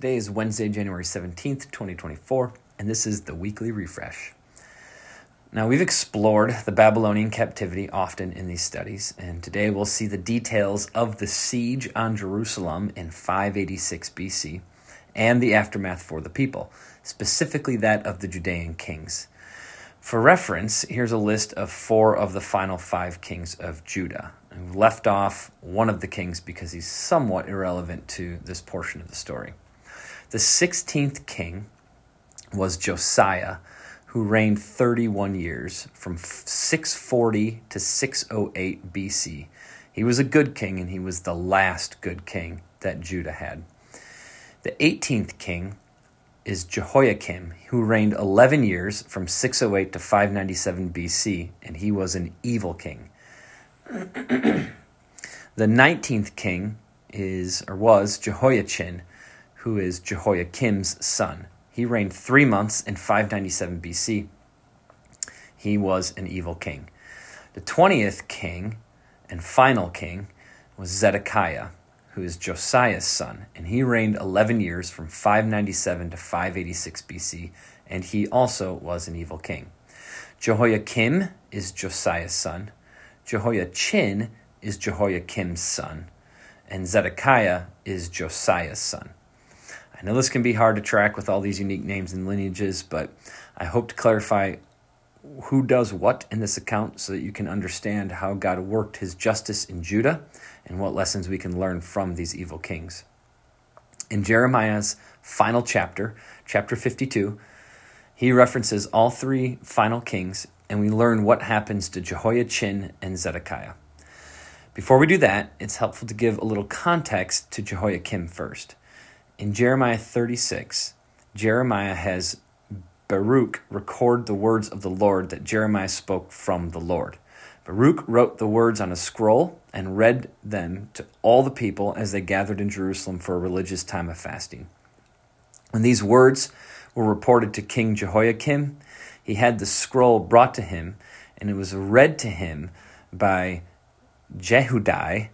Today is Wednesday, January 17th, 2024, and this is the weekly refresh. Now, we've explored the Babylonian captivity often in these studies, and today we'll see the details of the siege on Jerusalem in 586 BC and the aftermath for the people, specifically that of the Judean kings. For reference, here's a list of four of the final five kings of Judah. We've left off one of the kings because he's somewhat irrelevant to this portion of the story. The 16th king was Josiah who reigned 31 years from 640 to 608 BC. He was a good king, and he was the last good king that Judah had. The 18th king is Jehoiakim, who reigned 11 years from 608 to 597 BC, and he was an evil king. the 19th king is or was Jehoiachin, who is Jehoiakim's son. He reigned three months in 597 BC. He was an evil king. The 20th king and final king was Zedekiah, who is Josiah's son, and he reigned 11 years from 597 to 586 BC, and he also was an evil king. Jehoiakim is Josiah's son, Jehoiachin is Jehoiakim's son, and Zedekiah is Josiah's son. I know this can be hard to track with all these unique names and lineages, but I hope to clarify who does what in this account so that you can understand how God worked his justice in Judah and what lessons we can learn from these evil kings. In Jeremiah's final chapter, chapter 52, he references all three final kings, and we learn what happens to Jehoiachin and Zedekiah. Before we do that, it's helpful to give a little context to Jehoiakim first. In Jeremiah 36, Jeremiah has Baruch record the words of the Lord that Jeremiah spoke from the Lord. Baruch wrote the words on a scroll and read them to all the people as they gathered in Jerusalem for a religious time of fasting. When these words were reported to King Jehoiakim, he had the scroll brought to him, and it was read to him by Jehudi,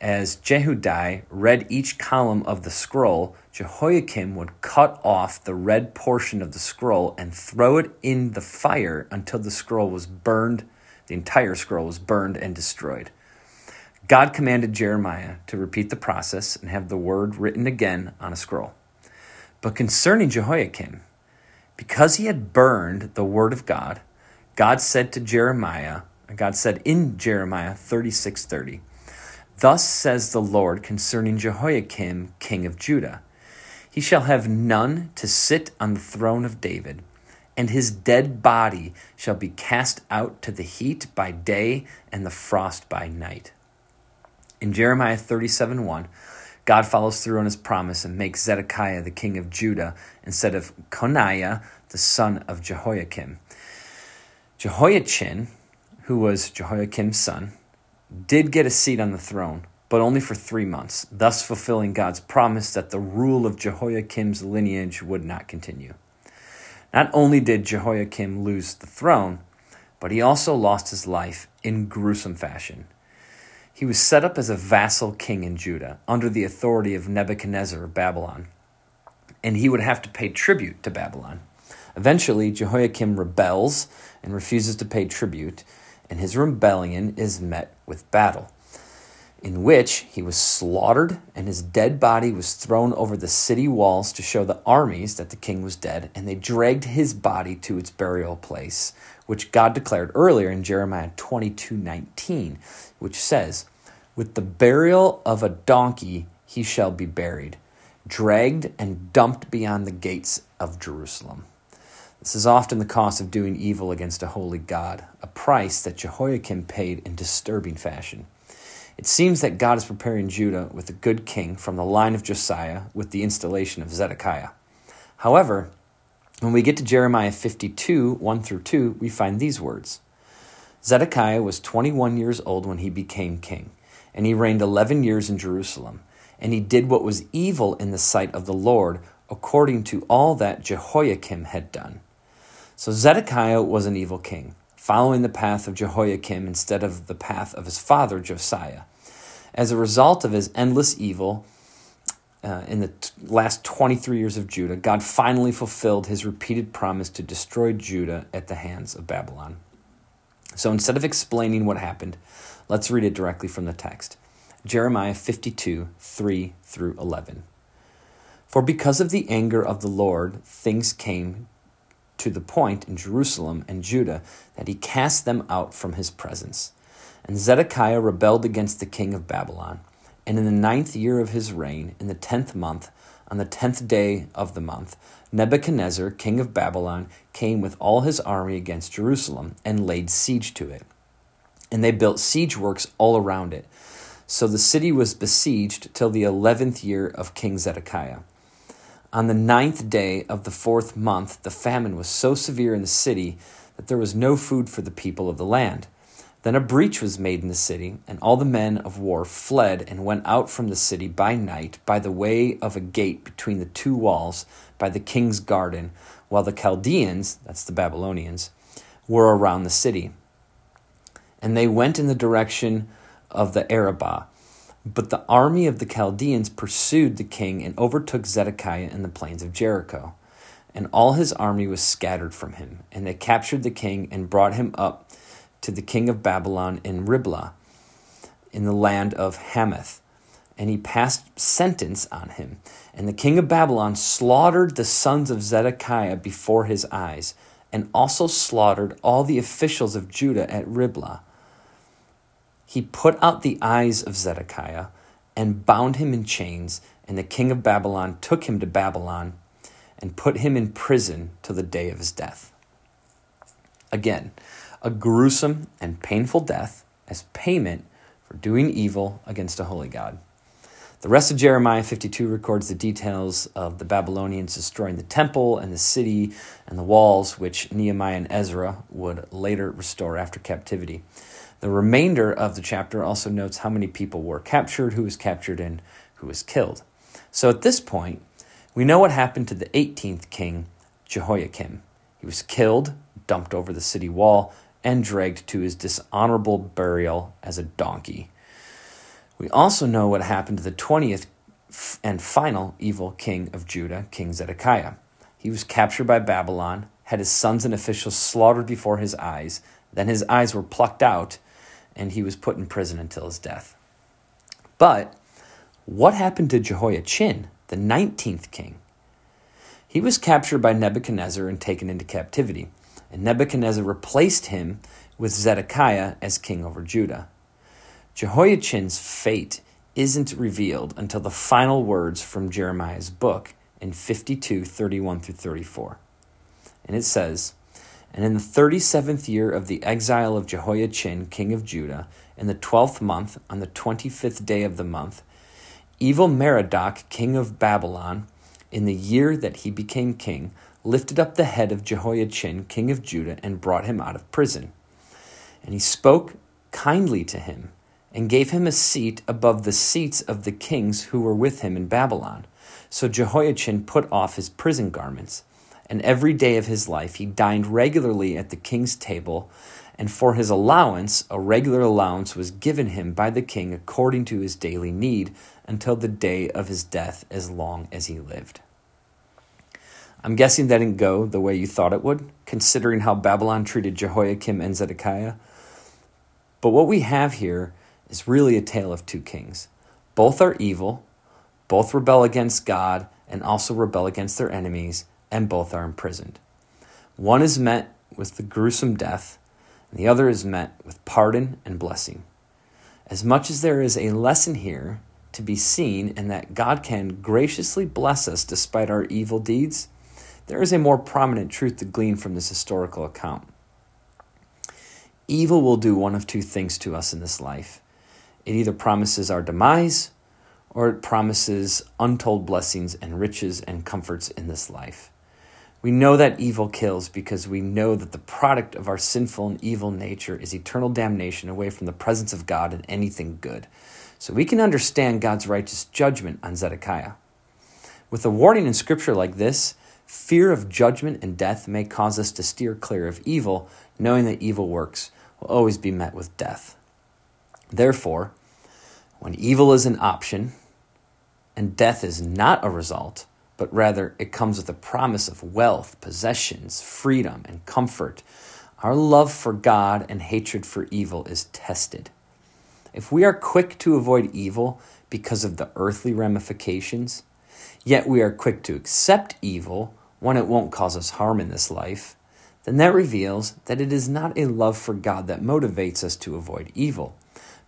as Jehudi read each column of the scroll, Jehoiakim would cut off the read portion of the scroll and throw it in the fire until the scroll was burned, the entire scroll was burned and destroyed. God commanded Jeremiah to repeat the process and have the word written again on a scroll. But concerning Jehoiakim, because he had burned the word of God, God said to Jeremiah, God said in Jeremiah 36:30, Thus says the Lord concerning Jehoiakim, king of Judah He shall have none to sit on the throne of David, and his dead body shall be cast out to the heat by day and the frost by night. In Jeremiah 37 1, God follows through on his promise and makes Zedekiah the king of Judah instead of Coniah, the son of Jehoiakim. Jehoiachin, who was Jehoiakim's son, did get a seat on the throne, but only for three months, thus fulfilling God's promise that the rule of Jehoiakim's lineage would not continue. Not only did Jehoiakim lose the throne, but he also lost his life in gruesome fashion. He was set up as a vassal king in Judah under the authority of Nebuchadnezzar of Babylon, and he would have to pay tribute to Babylon. Eventually, Jehoiakim rebels and refuses to pay tribute, and his rebellion is met with battle, in which he was slaughtered and his dead body was thrown over the city walls to show the armies that the king was dead, and they dragged his body to its burial place, which God declared earlier in Jeremiah 22 19, which says, With the burial of a donkey he shall be buried, dragged and dumped beyond the gates of Jerusalem. This is often the cost of doing evil against a holy God, a price that Jehoiakim paid in disturbing fashion. It seems that God is preparing Judah with a good king from the line of Josiah with the installation of Zedekiah. However, when we get to Jeremiah 52, 1 through 2, we find these words Zedekiah was 21 years old when he became king, and he reigned 11 years in Jerusalem. And he did what was evil in the sight of the Lord, according to all that Jehoiakim had done. So Zedekiah was an evil king, following the path of Jehoiakim instead of the path of his father Josiah. As a result of his endless evil, uh, in the t- last 23 years of Judah, God finally fulfilled his repeated promise to destroy Judah at the hands of Babylon. So instead of explaining what happened, let's read it directly from the text Jeremiah 52 3 through 11. For because of the anger of the Lord, things came to the point in Jerusalem and Judah that he cast them out from his presence. And Zedekiah rebelled against the king of Babylon. And in the ninth year of his reign, in the tenth month, on the tenth day of the month, Nebuchadnezzar, king of Babylon, came with all his army against Jerusalem and laid siege to it. And they built siege works all around it. So the city was besieged till the eleventh year of King Zedekiah. On the ninth day of the fourth month, the famine was so severe in the city that there was no food for the people of the land. Then a breach was made in the city, and all the men of war fled and went out from the city by night by the way of a gate between the two walls by the king's garden, while the Chaldeans, that's the Babylonians, were around the city. And they went in the direction of the Arabah. But the army of the Chaldeans pursued the king and overtook Zedekiah in the plains of Jericho. And all his army was scattered from him. And they captured the king and brought him up to the king of Babylon in Riblah, in the land of Hamath. And he passed sentence on him. And the king of Babylon slaughtered the sons of Zedekiah before his eyes, and also slaughtered all the officials of Judah at Riblah. He put out the eyes of Zedekiah and bound him in chains, and the king of Babylon took him to Babylon and put him in prison till the day of his death. Again, a gruesome and painful death as payment for doing evil against a holy God. The rest of Jeremiah 52 records the details of the Babylonians destroying the temple and the city and the walls, which Nehemiah and Ezra would later restore after captivity. The remainder of the chapter also notes how many people were captured, who was captured, and who was killed. So at this point, we know what happened to the 18th king, Jehoiakim. He was killed, dumped over the city wall, and dragged to his dishonorable burial as a donkey. We also know what happened to the 20th and final evil king of Judah, King Zedekiah. He was captured by Babylon, had his sons and officials slaughtered before his eyes, then his eyes were plucked out, and he was put in prison until his death. But what happened to Jehoiachin, the 19th king? He was captured by Nebuchadnezzar and taken into captivity and Nebuchadnezzar replaced him with Zedekiah as king over Judah. Jehoiachin's fate isn't revealed until the final words from Jeremiah's book in 52 31 through 34. And it says, And in the 37th year of the exile of Jehoiachin, king of Judah, in the 12th month, on the 25th day of the month, Evil-merodach, king of Babylon, in the year that he became king, lifted up the head of Jehoiachin, king of Judah, and brought him out of prison. And he spoke kindly to him, and gave him a seat above the seats of the kings who were with him in Babylon. So Jehoiachin put off his prison garments, and every day of his life he dined regularly at the king's table, and for his allowance, a regular allowance was given him by the king according to his daily need, until the day of his death, as long as he lived. I'm guessing that didn't go the way you thought it would, considering how Babylon treated Jehoiakim and Zedekiah. But what we have here is really a tale of two kings. Both are evil, both rebel against God and also rebel against their enemies, and both are imprisoned. One is met with the gruesome death, and the other is met with pardon and blessing. As much as there is a lesson here to be seen in that God can graciously bless us despite our evil deeds, there is a more prominent truth to glean from this historical account. Evil will do one of two things to us in this life it either promises our demise or it promises untold blessings and riches and comforts in this life. We know that evil kills because we know that the product of our sinful and evil nature is eternal damnation away from the presence of God and anything good. So we can understand God's righteous judgment on Zedekiah. With a warning in scripture like this, Fear of judgment and death may cause us to steer clear of evil, knowing that evil works will always be met with death. Therefore, when evil is an option and death is not a result, but rather it comes with a promise of wealth, possessions, freedom, and comfort, our love for God and hatred for evil is tested. If we are quick to avoid evil because of the earthly ramifications, yet we are quick to accept evil when it won't cause us harm in this life, then that reveals that it is not a love for God that motivates us to avoid evil,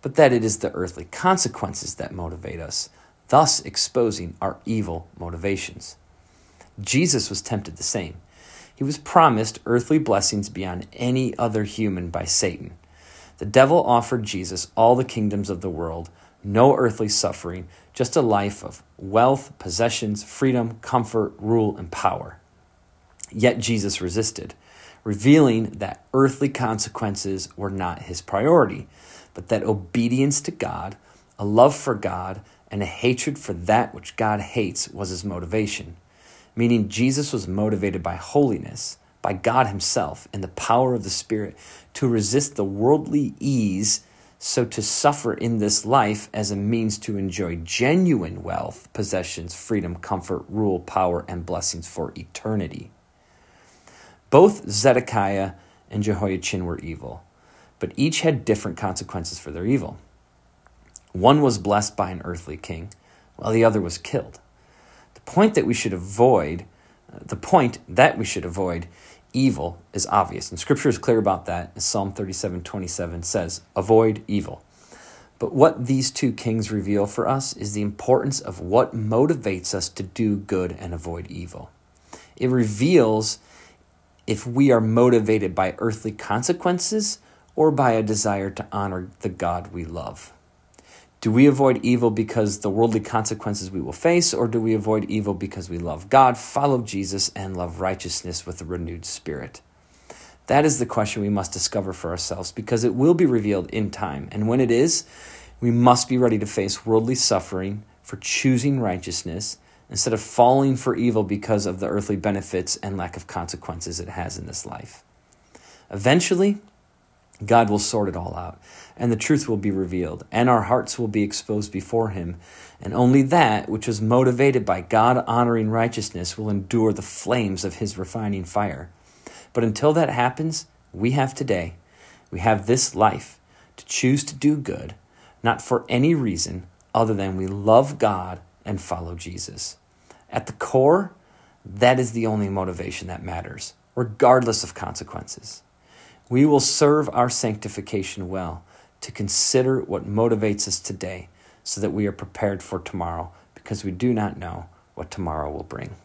but that it is the earthly consequences that motivate us, thus exposing our evil motivations. Jesus was tempted the same. He was promised earthly blessings beyond any other human by Satan. The devil offered Jesus all the kingdoms of the world, no earthly suffering, just a life of wealth, possessions, freedom, comfort, rule, and power. Yet Jesus resisted, revealing that earthly consequences were not his priority, but that obedience to God, a love for God, and a hatred for that which God hates was his motivation. Meaning, Jesus was motivated by holiness, by God Himself, and the power of the Spirit to resist the worldly ease, so to suffer in this life as a means to enjoy genuine wealth, possessions, freedom, comfort, rule, power, and blessings for eternity. Both Zedekiah and Jehoiachin were evil, but each had different consequences for their evil. One was blessed by an earthly king, while the other was killed. The point that we should avoid, uh, the point that we should avoid evil is obvious, and Scripture is clear about that. Psalm 37 27 says, Avoid evil. But what these two kings reveal for us is the importance of what motivates us to do good and avoid evil. It reveals if we are motivated by earthly consequences or by a desire to honor the God we love. Do we avoid evil because the worldly consequences we will face, or do we avoid evil because we love God, follow Jesus, and love righteousness with a renewed spirit? That is the question we must discover for ourselves because it will be revealed in time. And when it is, we must be ready to face worldly suffering for choosing righteousness instead of falling for evil because of the earthly benefits and lack of consequences it has in this life. Eventually, God will sort it all out, and the truth will be revealed, and our hearts will be exposed before Him. And only that which is motivated by God honoring righteousness will endure the flames of His refining fire. But until that happens, we have today, we have this life to choose to do good, not for any reason other than we love God and follow Jesus. At the core, that is the only motivation that matters, regardless of consequences. We will serve our sanctification well to consider what motivates us today so that we are prepared for tomorrow because we do not know what tomorrow will bring.